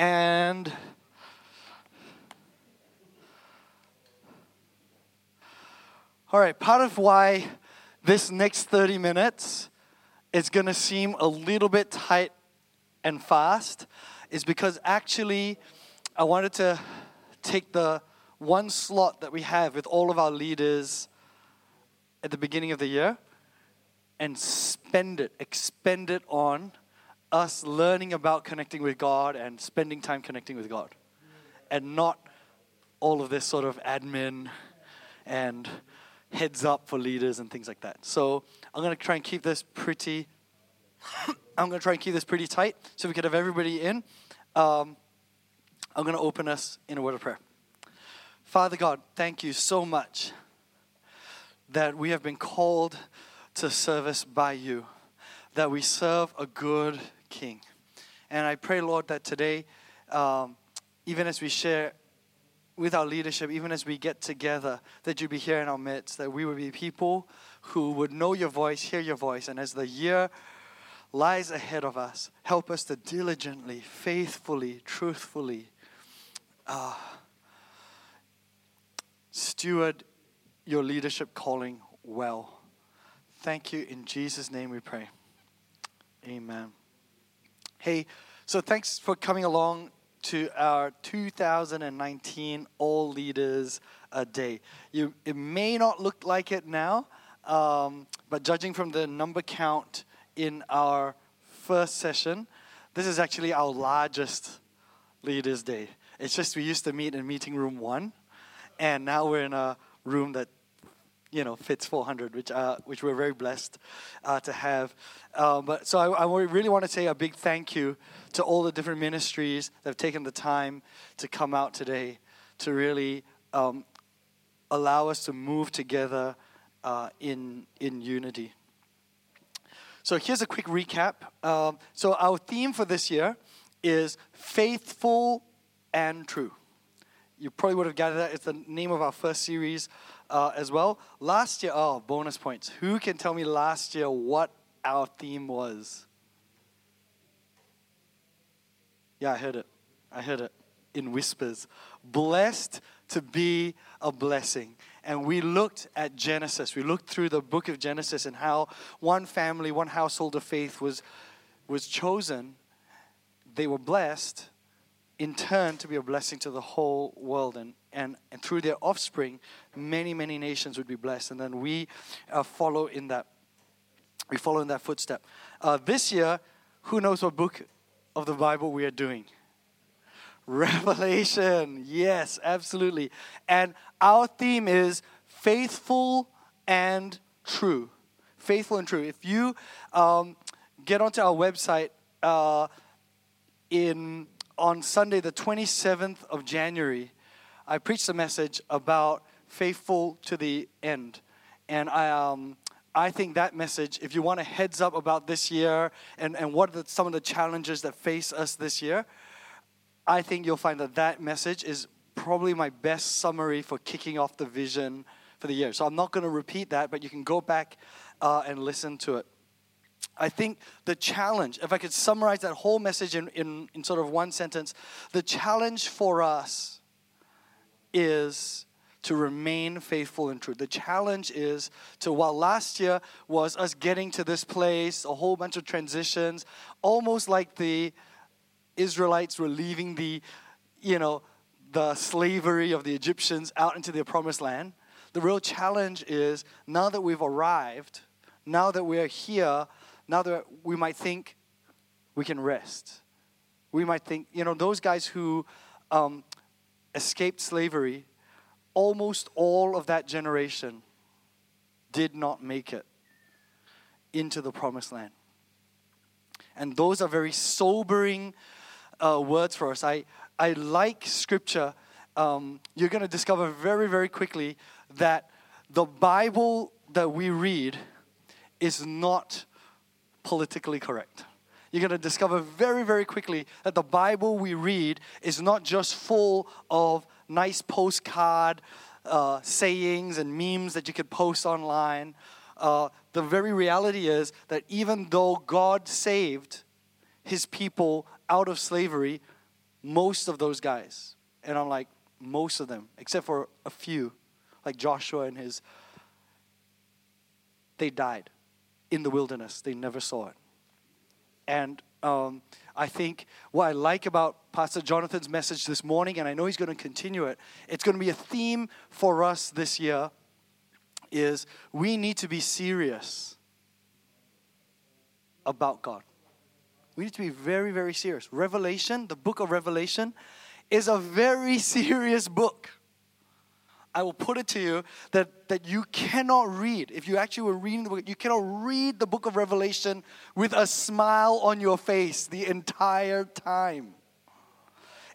And all right, part of why this next 30 minutes is going to seem a little bit tight and fast is because actually I wanted to take the one slot that we have with all of our leaders at the beginning of the year and spend it, expend it on us learning about connecting with God and spending time connecting with God. And not all of this sort of admin and heads up for leaders and things like that. So I'm going to try and keep this pretty. I'm going to try and keep this pretty tight so we could have everybody in. Um, I'm going to open us in a word of prayer. Father God, thank you so much that we have been called to service by you, that we serve a good King. And I pray, Lord, that today, um, even as we share with our leadership, even as we get together, that you be here in our midst, that we would be people who would know your voice, hear your voice, and as the year lies ahead of us, help us to diligently, faithfully, truthfully, uh, steward your leadership calling well. Thank you. In Jesus' name we pray. Amen. Hey, so thanks for coming along to our 2019 All Leaders a Day. You, it may not look like it now, um, but judging from the number count in our first session, this is actually our largest Leaders Day. It's just we used to meet in meeting room one, and now we're in a room that you know fits 400, which uh, which we're very blessed uh, to have. Uh, but so I, I, really want to say a big thank you to all the different ministries that have taken the time to come out today to really um, allow us to move together uh, in in unity. So here's a quick recap. Um, so our theme for this year is faithful and true. You probably would have gathered that. It's the name of our first series uh, as well. Last year, oh, bonus points. Who can tell me last year what our theme was? Yeah, I heard it. I heard it in whispers. Blessed to be a blessing. And we looked at Genesis. We looked through the book of Genesis and how one family, one household of faith was, was chosen. They were blessed in turn to be a blessing to the whole world and, and, and through their offspring many many nations would be blessed. And then we uh, follow in that we follow in that footstep. Uh, this year who knows what book of the bible we are doing? Revelation. Yes absolutely. And our theme is faithful and true. Faithful and true. If you um, get onto our website uh, in on Sunday, the 27th of January, I preached a message about faithful to the end. And I, um, I think that message, if you want a heads up about this year and, and what are the, some of the challenges that face us this year, I think you'll find that that message is probably my best summary for kicking off the vision for the year. So I'm not going to repeat that, but you can go back uh, and listen to it. I think the challenge, if I could summarize that whole message in, in, in sort of one sentence, the challenge for us is to remain faithful and true. The challenge is to, while last year was us getting to this place, a whole bunch of transitions, almost like the Israelites were leaving the, you know, the slavery of the Egyptians out into the promised land. The real challenge is now that we've arrived, now that we're here, now that we might think we can rest. We might think, you know, those guys who um, escaped slavery, almost all of that generation did not make it into the promised land. And those are very sobering uh, words for us. I, I like scripture. Um, you're going to discover very, very quickly that the Bible that we read is not politically correct. You're going to discover very, very quickly that the Bible we read is not just full of nice postcard uh, sayings and memes that you could post online. Uh, the very reality is that even though God saved his people out of slavery, most of those guys. And I'm like, most of them, except for a few, like Joshua and his, they died in the wilderness. They never saw it. And um, I think what I like about Pastor Jonathan's message this morning, and I know he's going to continue it, it's going to be a theme for us this year, is we need to be serious about God. We need to be very, very serious. Revelation, the book of Revelation, is a very serious book. I will put it to you that, that you cannot read, if you actually were reading the book, you cannot read the book of Revelation with a smile on your face the entire time.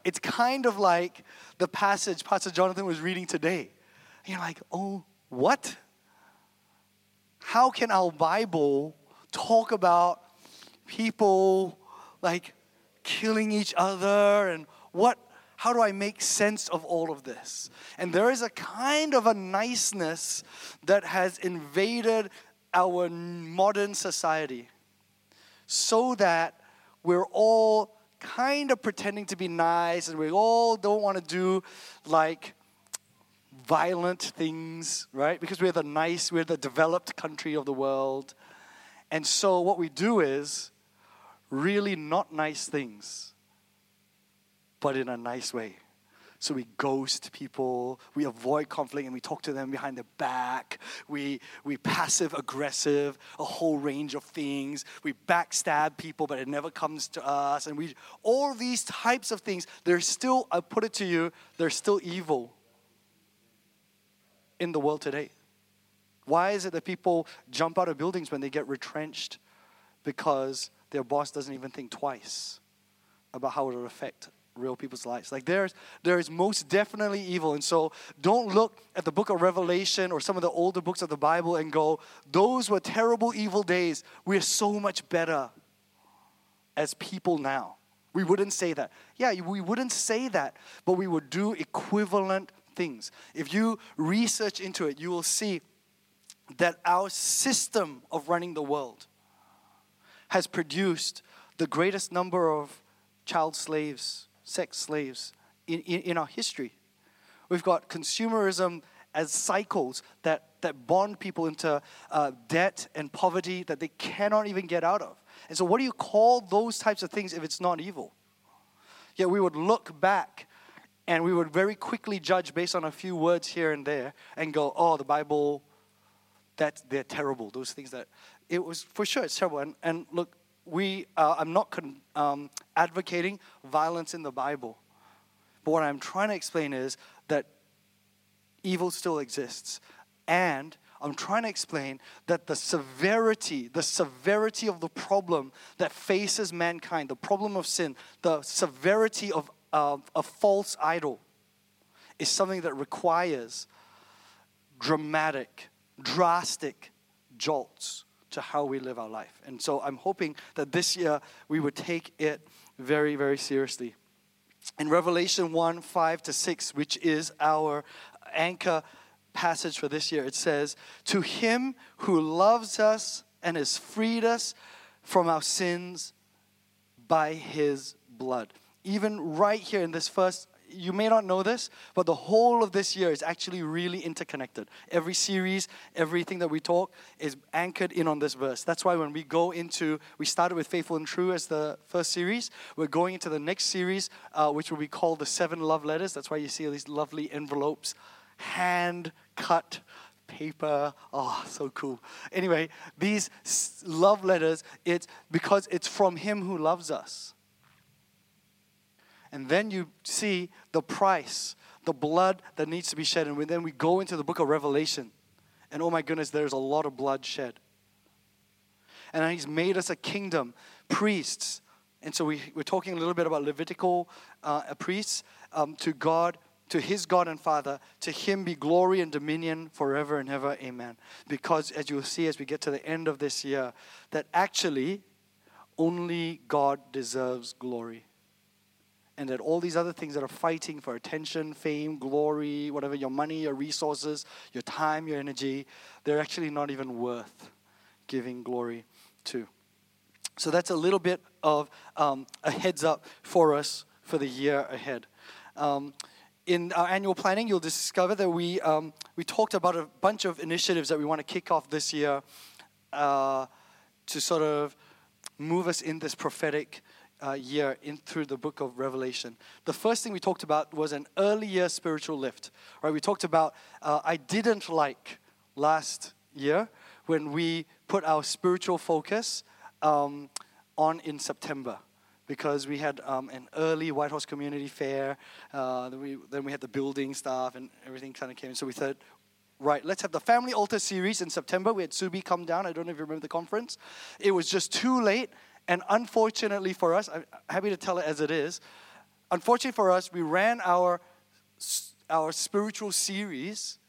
It's kind of like the passage Pastor Jonathan was reading today. You're like, oh, what? How can our Bible talk about people like killing each other and what how do I make sense of all of this? And there is a kind of a niceness that has invaded our modern society so that we're all kind of pretending to be nice and we all don't want to do like violent things, right? Because we're the nice, we're the developed country of the world. And so what we do is really not nice things but in a nice way. So we ghost people, we avoid conflict, and we talk to them behind their back. We we passive aggressive, a whole range of things. We backstab people, but it never comes to us. And we all these types of things, they're still, I put it to you, they're still evil in the world today. Why is it that people jump out of buildings when they get retrenched? Because their boss doesn't even think twice about how it will affect real people's lives. Like there's there is most definitely evil. And so don't look at the book of Revelation or some of the older books of the Bible and go, those were terrible evil days. We're so much better as people now. We wouldn't say that. Yeah, we wouldn't say that, but we would do equivalent things. If you research into it, you will see that our system of running the world has produced the greatest number of child slaves sex slaves in, in, in our history. We've got consumerism as cycles that, that bond people into uh, debt and poverty that they cannot even get out of. And so, what do you call those types of things if it's not evil? Yet we would look back and we would very quickly judge based on a few words here and there and go, oh, the Bible, that they're terrible. Those things that it was for sure it's terrible. And, and look, we, uh, I'm not con- um, advocating violence in the Bible. But what I'm trying to explain is that evil still exists. And I'm trying to explain that the severity, the severity of the problem that faces mankind, the problem of sin, the severity of uh, a false idol, is something that requires dramatic, drastic jolts to how we live our life. And so I'm hoping that this year we would take it very, very seriously. In Revelation 1 5 to 6, which is our anchor passage for this year, it says, To him who loves us and has freed us from our sins by his blood. Even right here in this first you may not know this, but the whole of this year is actually really interconnected. Every series, everything that we talk is anchored in on this verse. That's why when we go into, we started with Faithful and True as the first series. We're going into the next series, uh, which will be called the Seven Love Letters. That's why you see all these lovely envelopes, hand cut paper. Oh, so cool. Anyway, these love letters, it's because it's from Him who loves us. And then you see the price, the blood that needs to be shed. And then we go into the book of Revelation. And oh my goodness, there's a lot of blood shed. And he's made us a kingdom, priests. And so we, we're talking a little bit about Levitical uh, priests um, to God, to his God and Father. To him be glory and dominion forever and ever. Amen. Because as you'll see as we get to the end of this year, that actually only God deserves glory and that all these other things that are fighting for attention, fame, glory, whatever, your money, your resources, your time, your energy, they're actually not even worth giving glory to. So that's a little bit of um, a heads up for us for the year ahead. Um, in our annual planning, you'll discover that we, um, we talked about a bunch of initiatives that we want to kick off this year uh, to sort of move us in this prophetic uh, year in through the book of Revelation. The first thing we talked about was an early year spiritual lift. Right? We talked about uh, I didn't like last year when we put our spiritual focus um, on in September because we had um, an early White Horse Community Fair. Uh, then, we, then we had the building stuff and everything kind of came. So we thought, right, let's have the Family Altar series in September. We had Subi come down. I don't know if you remember the conference. It was just too late. And unfortunately for us, I'm happy to tell it as it is. Unfortunately for us, we ran our, our spiritual series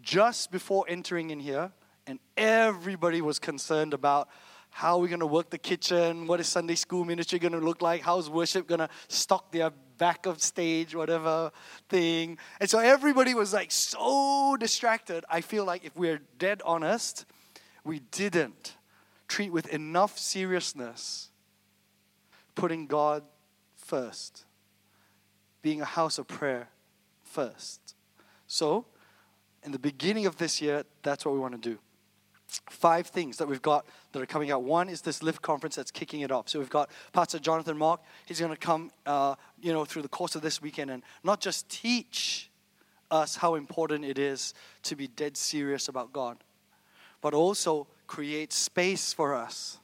just before entering in here, and everybody was concerned about how we're we going to work the kitchen? What is Sunday school ministry going to look like? How's worship going to stock their back of stage, whatever thing? And so everybody was like so distracted. I feel like if we're dead honest, we didn't treat with enough seriousness putting God first, being a house of prayer first. So, in the beginning of this year, that's what we want to do five things that we've got that are coming out. One is this Lift conference that's kicking it off. So we've got Pastor Jonathan Mark. He's going to come, uh, you know, through the course of this weekend and not just teach us how important it is to be dead serious about God, but also create space for us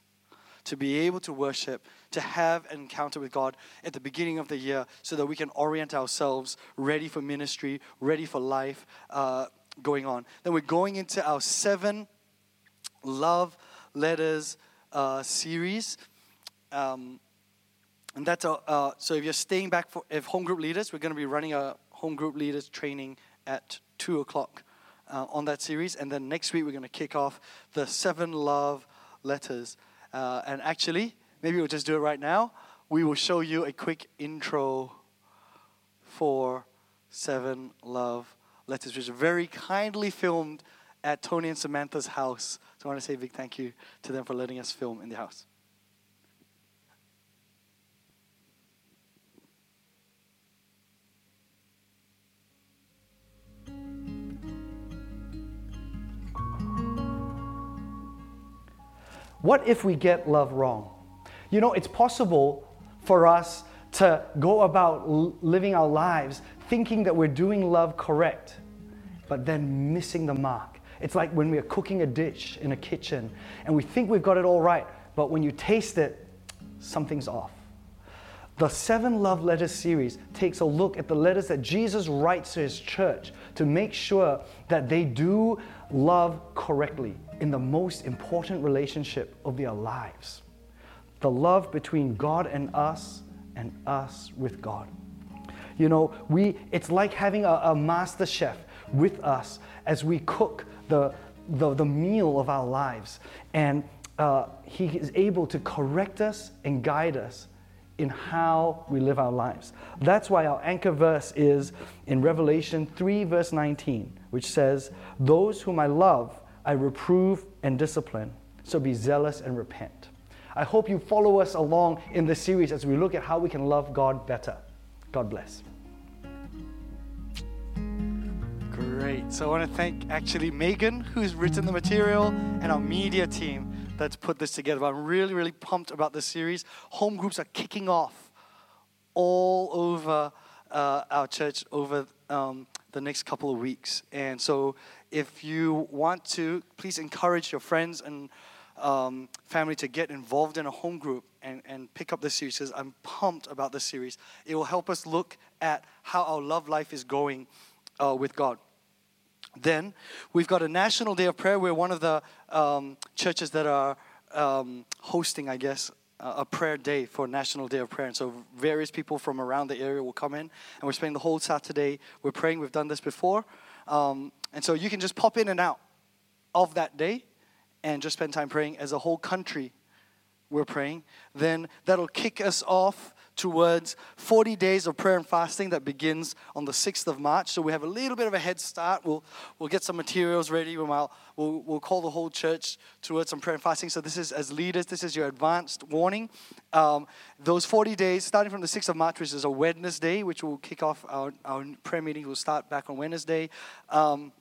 to be able to worship, to have an encounter with God at the beginning of the year so that we can orient ourselves ready for ministry, ready for life uh, going on. Then we're going into our seven love letters uh, series. Um, and that's a, uh, so if you're staying back for if home group leaders, we're going to be running a home group leaders training at 2 o'clock uh, on that series. And then next week, we're going to kick off the seven love letters. Uh, and actually, maybe we'll just do it right now. We will show you a quick intro for seven love letters, which is very kindly filmed at Tony and Samantha's house. So I want to say a big thank you to them for letting us film in the house. What if we get love wrong? You know, it's possible for us to go about living our lives thinking that we're doing love correct, but then missing the mark. It's like when we are cooking a dish in a kitchen and we think we've got it all right, but when you taste it, something's off. The Seven Love Letters series takes a look at the letters that Jesus writes to his church to make sure that they do love correctly in the most important relationship of their lives the love between God and us, and us with God. You know, we, it's like having a, a master chef with us as we cook the, the, the meal of our lives. And uh, He is able to correct us and guide us in how we live our lives. That's why our anchor verse is in Revelation 3, verse 19, which says, Those whom I love, I reprove and discipline. So be zealous and repent. I hope you follow us along in this series as we look at how we can love God better. God bless. Great. So I want to thank actually Megan, who's written the material, and our media team that's put this together. I'm really, really pumped about this series. Home groups are kicking off all over uh, our church over um, the next couple of weeks. And so if you want to, please encourage your friends and um, family to get involved in a home group and, and pick up the series because I'm pumped about this series. It will help us look at how our love life is going uh, with God. Then we've got a National Day of Prayer. We're one of the um, churches that are um, hosting, I guess, a prayer day for National Day of Prayer. And so various people from around the area will come in, and we're spending the whole Saturday. We're praying. We've done this before. Um, and so you can just pop in and out of that day and just spend time praying as a whole country we're praying. Then that'll kick us off towards 40 days of prayer and fasting that begins on the 6th of March. So we have a little bit of a head start. We'll, we'll get some materials ready. We'll, we'll, we'll call the whole church towards some prayer and fasting. So this is, as leaders, this is your advanced warning. Um, those 40 days, starting from the 6th of March, which is a Wednesday, which will kick off our, our prayer meeting, will start back on Wednesday. Um,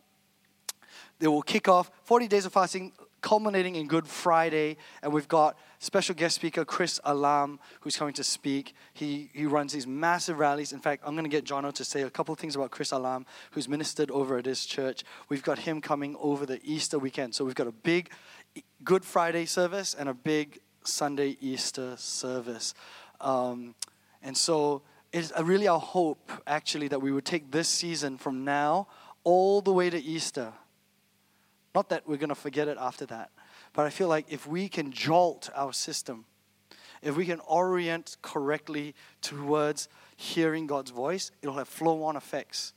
they will kick off 40 days of fasting, culminating in Good Friday. And we've got special guest speaker Chris Alam, who's coming to speak. He, he runs these massive rallies. In fact, I'm going to get Jono to say a couple of things about Chris Alam, who's ministered over at this church. We've got him coming over the Easter weekend. So we've got a big Good Friday service and a big Sunday Easter service. Um, and so it's really our hope, actually, that we would take this season from now all the way to Easter not that we're going to forget it after that, but I feel like if we can jolt our system, if we can orient correctly towards hearing God's voice, it'll have flow on effects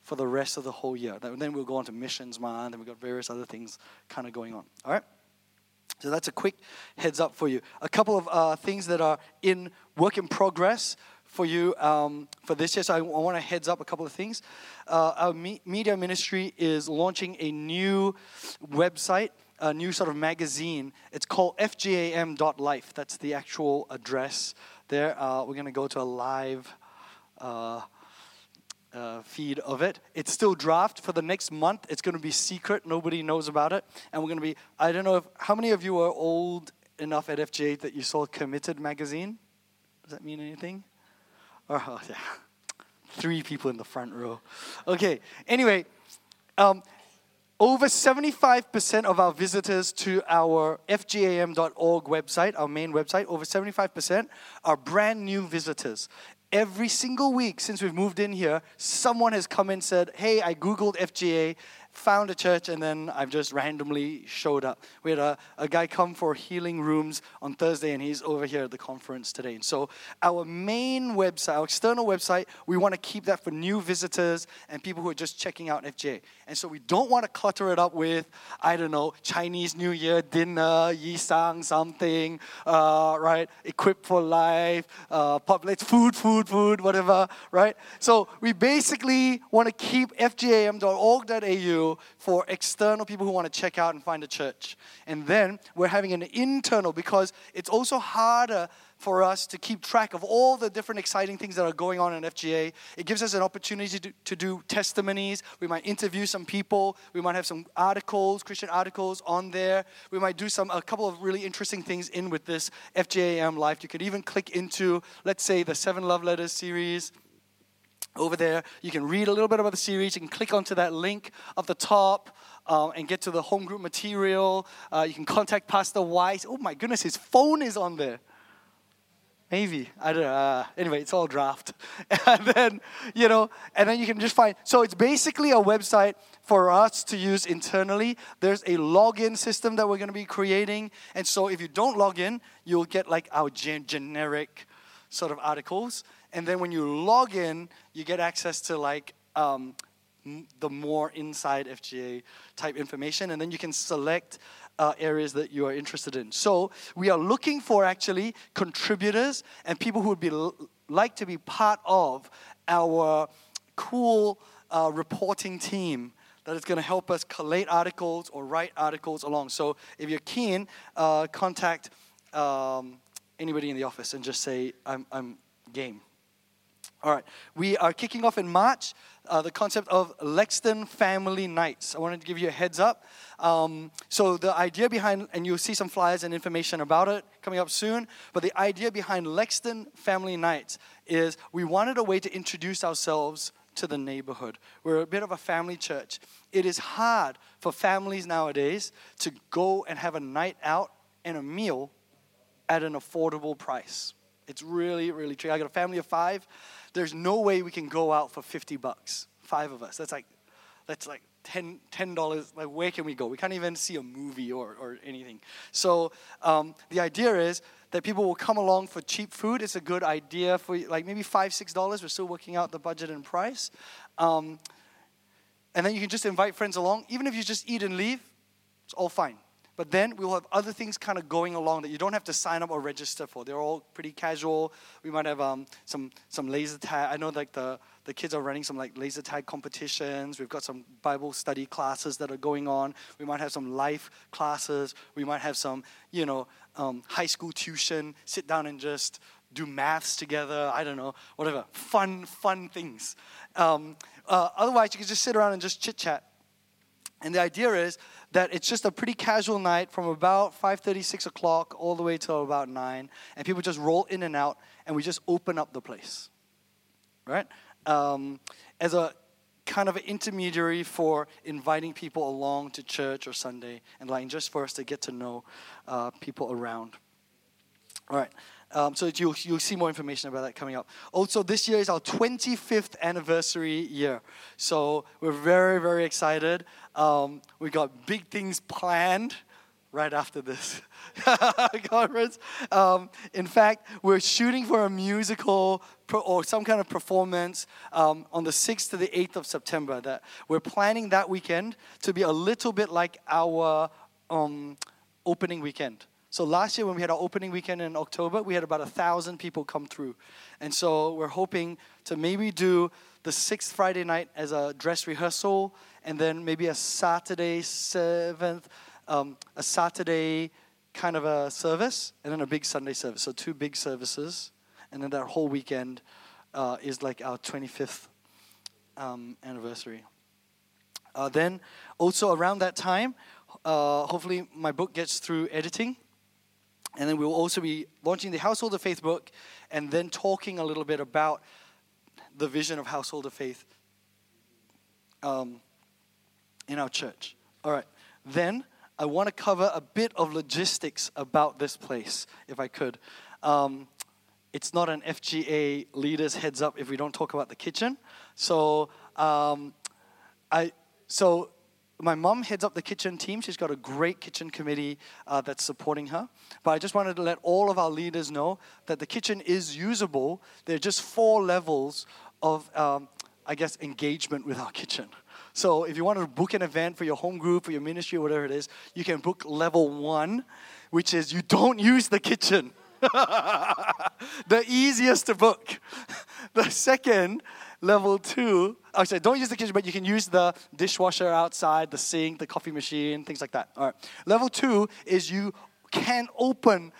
for the rest of the whole year. Then we'll go on to missions man, and we've got various other things kind of going on. All right? So that's a quick heads up for you. A couple of uh, things that are in work in progress for you um, for this year. So I, I want to heads up a couple of things. Uh, our me- media ministry is launching a new website, a new sort of magazine. It's called fgam.life. That's the actual address there. Uh, we're going to go to a live. Uh, uh, feed of it. It's still draft for the next month. It's going to be secret. Nobody knows about it. And we're going to be, I don't know if, how many of you are old enough at FJ that you saw Committed magazine? Does that mean anything? Oh, yeah. Three people in the front row. Okay, anyway, um, over 75% of our visitors to our fjam.org website, our main website, over 75% are brand new visitors. Every single week since we've moved in here, someone has come and said, Hey, I Googled FGA found a church and then I've just randomly showed up. We had a, a guy come for healing rooms on Thursday and he's over here at the conference today. And so, our main website, our external website, we want to keep that for new visitors and people who are just checking out FJ. And so, we don't want to clutter it up with, I don't know, Chinese New Year dinner, Yisang something, uh, right? Equipped for life, uh, let's food, food, food, whatever, right? So, we basically want to keep for external people who want to check out and find a church. And then we're having an internal because it's also harder for us to keep track of all the different exciting things that are going on in FGA. It gives us an opportunity to, to do testimonies. We might interview some people. We might have some articles, Christian articles on there. We might do some a couple of really interesting things in with this FGAM Life. You could even click into, let's say, the Seven Love Letters series over there. You can read a little bit about the series. You can click onto that link at the top uh, and get to the home group material. Uh, you can contact Pastor Wise. Oh my goodness, his phone is on there. Maybe I don't know. Uh, anyway, it's all draft, and then you know, and then you can just find. So it's basically a website for us to use internally. There's a login system that we're going to be creating, and so if you don't log in, you'll get like our gen- generic sort of articles. And then when you log in, you get access to like um, the more inside FGA type information, and then you can select uh, areas that you are interested in. So we are looking for actually contributors and people who would be like to be part of our cool uh, reporting team that is going to help us collate articles or write articles along. So if you're keen, uh, contact um, anybody in the office and just say, I'm, I'm game. All right, we are kicking off in March uh, the concept of Lexton Family Nights. I wanted to give you a heads up. Um, so, the idea behind, and you'll see some flyers and information about it coming up soon, but the idea behind Lexton Family Nights is we wanted a way to introduce ourselves to the neighborhood. We're a bit of a family church. It is hard for families nowadays to go and have a night out and a meal at an affordable price. It's really, really tricky. I got a family of five. There's no way we can go out for 50 bucks, five of us. That's like, that's like 10 dollars. Like, where can we go? We can't even see a movie or, or anything. So um, the idea is that people will come along for cheap food. It's a good idea for like maybe five, six dollars. We're still working out the budget and price. Um, and then you can just invite friends along. Even if you just eat and leave, it's all fine. But then we'll have other things kind of going along that you don't have to sign up or register for. They're all pretty casual. We might have um, some some laser tag. I know like the the kids are running some like laser tag competitions. We've got some Bible study classes that are going on. We might have some life classes. We might have some you know um, high school tuition. Sit down and just do maths together. I don't know, whatever. Fun, fun things. Um, uh, otherwise, you can just sit around and just chit chat. And the idea is that it's just a pretty casual night from about 5.30, 6 o'clock all the way till about 9. And people just roll in and out, and we just open up the place. Right? Um, as a kind of an intermediary for inviting people along to church or Sunday, and like just for us to get to know uh, people around. All right. Um, so you'll, you'll see more information about that coming up. Also, this year is our 25th anniversary year. So we're very, very excited. Um, we got big things planned right after this conference. Um, in fact, we're shooting for a musical or some kind of performance um, on the 6th to the 8th of September. That we're planning that weekend to be a little bit like our um, opening weekend. So last year when we had our opening weekend in October, we had about a thousand people come through. And so we're hoping to maybe do the sixth Friday night as a dress rehearsal, and then maybe a Saturday seventh, um, a Saturday kind of a service, and then a big Sunday service. So two big services, and then that whole weekend uh, is like our 25th um, anniversary. Uh, then also around that time, uh, hopefully my book gets through editing and then we'll also be launching the Household of Faith book and then talking a little bit about the vision of Household of Faith um, in our church. All right. Then I want to cover a bit of logistics about this place, if I could. Um, it's not an FGA leader's heads up if we don't talk about the kitchen. So, um, I so my mom heads up the kitchen team. She's got a great kitchen committee uh, that's supporting her. But I just wanted to let all of our leaders know that the kitchen is usable. There are just four levels of, um, I guess, engagement with our kitchen. So if you want to book an event for your home group, for your ministry, whatever it is, you can book level one, which is you don't use the kitchen. the easiest to book. The second Level two, actually, don't use the kitchen, but you can use the dishwasher outside, the sink, the coffee machine, things like that. All right. Level two is you can open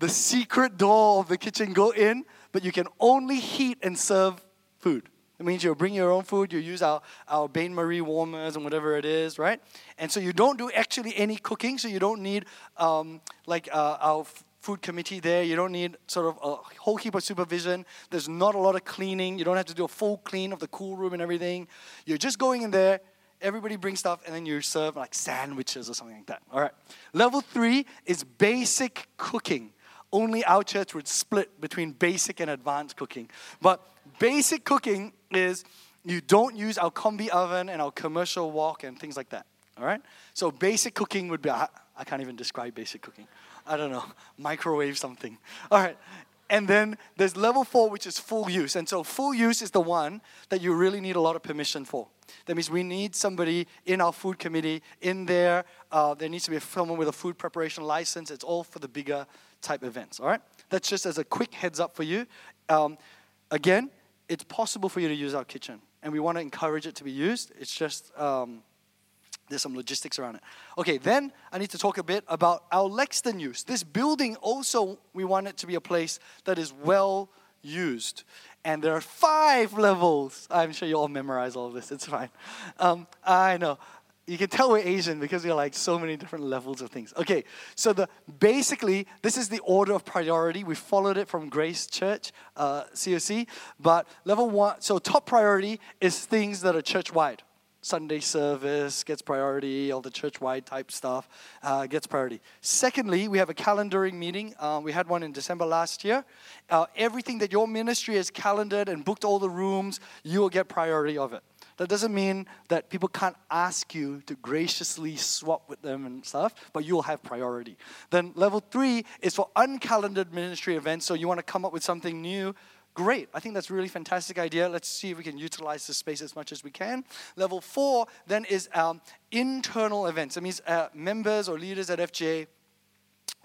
the secret door of the kitchen, go in, but you can only heat and serve food. It means you bring your own food, you use our, our Bain Marie warmers and whatever it is, right? And so you don't do actually any cooking, so you don't need um, like uh, our food committee there. You don't need sort of a whole heap of supervision. There's not a lot of cleaning. You don't have to do a full clean of the cool room and everything. You're just going in there. Everybody brings stuff, and then you serve like sandwiches or something like that. All right. Level three is basic cooking. Only our church would split between basic and advanced cooking. But basic cooking is you don't use our combi oven and our commercial wok and things like that. All right? So basic cooking would be, I, I can't even describe basic cooking. I don't know, microwave something. All right. And then there's level four, which is full use. And so full use is the one that you really need a lot of permission for. That means we need somebody in our food committee in there. Uh, there needs to be someone with a food preparation license. It's all for the bigger type events. All right. That's just as a quick heads up for you. Um, again, it's possible for you to use our kitchen, and we want to encourage it to be used. It's just um, there's some logistics around it. Okay, then I need to talk a bit about our Lexden use. This building also, we want it to be a place that is well used. And there are five levels. I'm sure you all memorize all of this, it's fine. Um, I know. You can tell we're Asian because we are like so many different levels of things. Okay, so the basically this is the order of priority. We followed it from Grace Church, uh, COC. But level one, so top priority is things that are church wide. Sunday service gets priority, all the church wide type stuff uh, gets priority. Secondly, we have a calendaring meeting. Uh, we had one in December last year. Uh, everything that your ministry has calendared and booked all the rooms, you will get priority of it. That doesn't mean that people can't ask you to graciously swap with them and stuff, but you'll have priority. Then level three is for uncalendared ministry events. So you want to come up with something new, Great. I think that's a really fantastic idea. Let's see if we can utilize the space as much as we can. Level four then is um, internal events. That means uh, members or leaders at FGA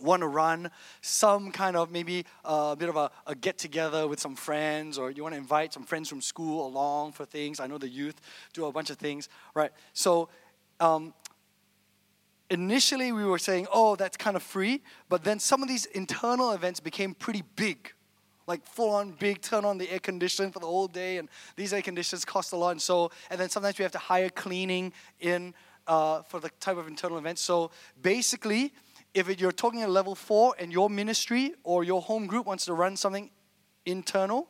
want to run some kind of maybe a bit of a, a, get together with some friends, or you want to invite some friends from school along for things. I know the youth do a bunch of things, right? So, um, initially we were saying, oh, that's kind of free, but then some of these internal events became pretty big. Like full on big, turn on the air condition for the whole day, and these air conditions cost a lot. And so, and then sometimes we have to hire cleaning in uh, for the type of internal events. So basically, if you're talking at level four and your ministry or your home group wants to run something internal,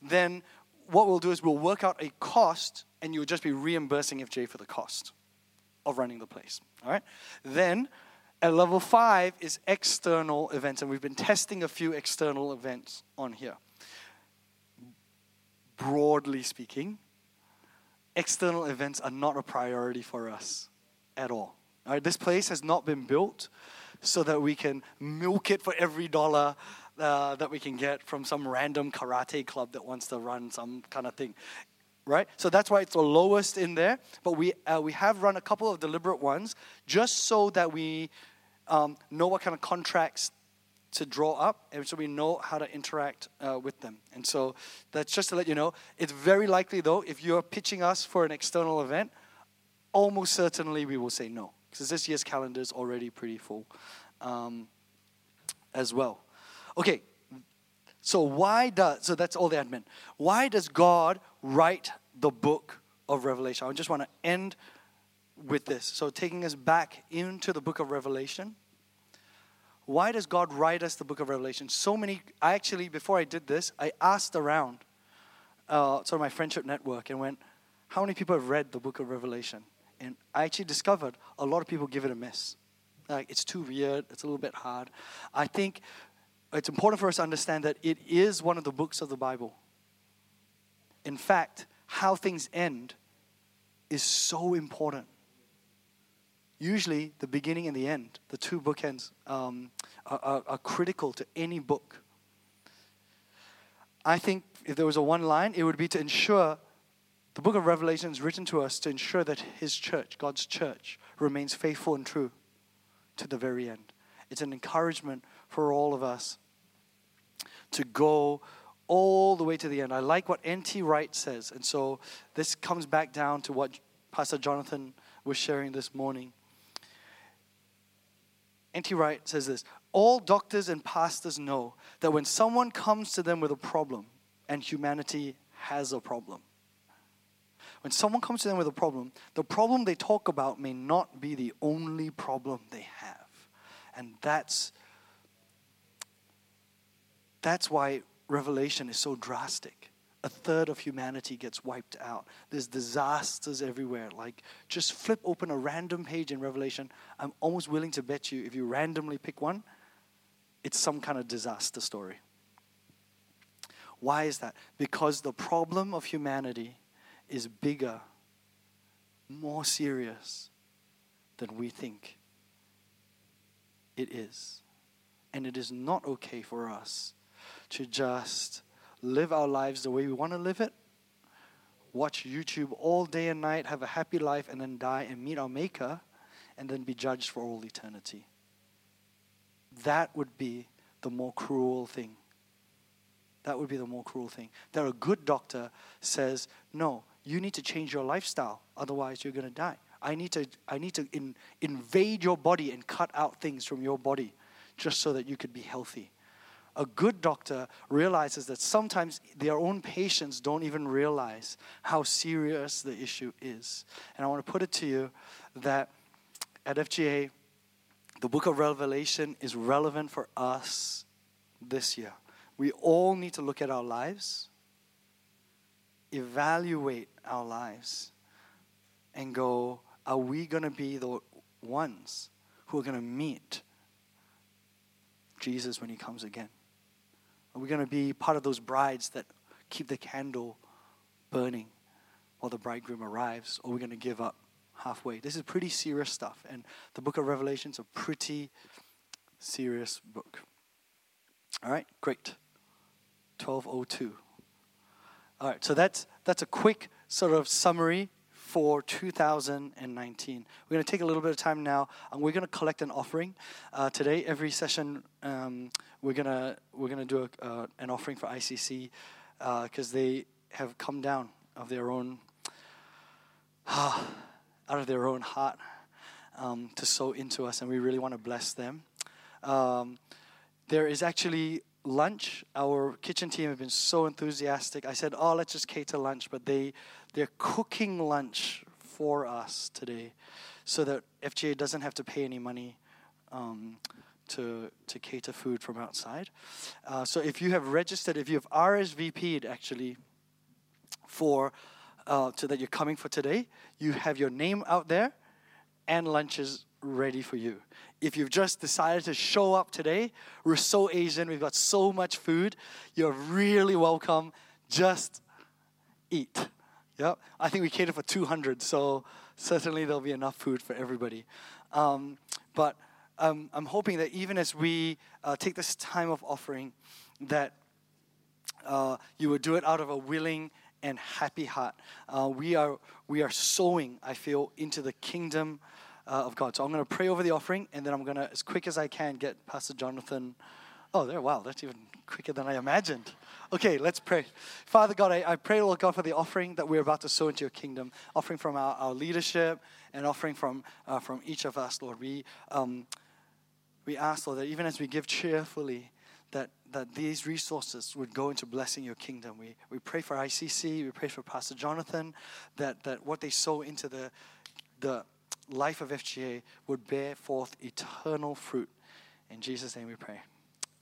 then what we'll do is we'll work out a cost and you'll just be reimbursing FJ for the cost of running the place. All right? Then at level five is external events, and we've been testing a few external events on here. Broadly speaking, external events are not a priority for us at all. All right, this place has not been built so that we can milk it for every dollar uh, that we can get from some random karate club that wants to run some kind of thing. Right? So that's why it's the lowest in there. But we, uh, we have run a couple of deliberate ones just so that we um, know what kind of contracts to draw up, and so we know how to interact uh, with them. And so that's just to let you know. It's very likely, though, if you're pitching us for an external event, almost certainly we will say no because this year's calendar is already pretty full um, as well. Okay, so why does, so that's all the admin. Why does God write the book of Revelation? I just want to end with this. So taking us back into the book of Revelation. Why does God write us the book of Revelation? So many, I actually, before I did this, I asked around uh, sort of my friendship network and went, how many people have read the book of Revelation? And I actually discovered a lot of people give it a miss. Like, it's too weird, it's a little bit hard. I think it's important for us to understand that it is one of the books of the Bible. In fact, how things end is so important. Usually, the beginning and the end, the two bookends, um, are, are, are critical to any book. I think if there was a one line, it would be to ensure the book of Revelation is written to us to ensure that His church, God's church, remains faithful and true to the very end. It's an encouragement for all of us to go all the way to the end. I like what N.T. Wright says. And so this comes back down to what Pastor Jonathan was sharing this morning. N.T. Wright says this All doctors and pastors know that when someone comes to them with a problem, and humanity has a problem, when someone comes to them with a problem, the problem they talk about may not be the only problem they have. And that's that's why Revelation is so drastic. A third of humanity gets wiped out. There's disasters everywhere. Like, just flip open a random page in Revelation. I'm almost willing to bet you, if you randomly pick one, it's some kind of disaster story. Why is that? Because the problem of humanity is bigger, more serious than we think it is. And it is not okay for us to just live our lives the way we want to live it, watch YouTube all day and night, have a happy life, and then die and meet our Maker, and then be judged for all eternity. That would be the more cruel thing. That would be the more cruel thing. That a good doctor says, No, you need to change your lifestyle, otherwise, you're going to die. I need to, I need to in, invade your body and cut out things from your body just so that you could be healthy. A good doctor realizes that sometimes their own patients don't even realize how serious the issue is. And I want to put it to you that at FGA, the book of Revelation is relevant for us this year. We all need to look at our lives evaluate our lives and go, are we going to be the ones who are going to meet Jesus when he comes again? Are we going to be part of those brides that keep the candle burning while the bridegroom arrives? Or are we going to give up halfway? This is pretty serious stuff. And the book of Revelation is a pretty serious book. All right, great. 1202. All right, so that's that's a quick sort of summary for 2019. We're going to take a little bit of time now, and we're going to collect an offering uh, today. Every session, um, we're gonna we're gonna do a, uh, an offering for ICC because uh, they have come down of their own out of their own heart um, to sow into us, and we really want to bless them. Um, there is actually lunch. Our kitchen team have been so enthusiastic. I said, "Oh, let's just cater lunch," but they they're cooking lunch for us today, so that FGA doesn't have to pay any money. Um, to, to cater food from outside. Uh, so if you have registered, if you have RSVP'd actually for uh, so that you're coming for today, you have your name out there and lunch is ready for you. If you've just decided to show up today, we're so Asian, we've got so much food, you're really welcome. Just eat. Yep. I think we cater for 200, so certainly there'll be enough food for everybody. Um, but um, I'm hoping that even as we uh, take this time of offering, that uh, you would do it out of a willing and happy heart. Uh, we are we are sowing, I feel, into the kingdom uh, of God. So I'm going to pray over the offering, and then I'm going to, as quick as I can, get Pastor Jonathan. Oh, there! Wow, that's even quicker than I imagined. Okay, let's pray. Father God, I, I pray, Lord God, for the offering that we're about to sow into your kingdom, offering from our, our leadership and offering from uh, from each of us, Lord. We um, we ask, Lord, that even as we give cheerfully, that, that these resources would go into blessing your kingdom. We, we pray for ICC, we pray for Pastor Jonathan, that, that what they sow into the, the life of FGA would bear forth eternal fruit. In Jesus' name we pray.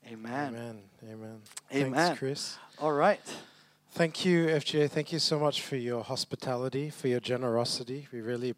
Amen. Amen. Amen. Amen. Thanks, Chris. All right. Thank you, FGA. Thank you so much for your hospitality, for your generosity. We really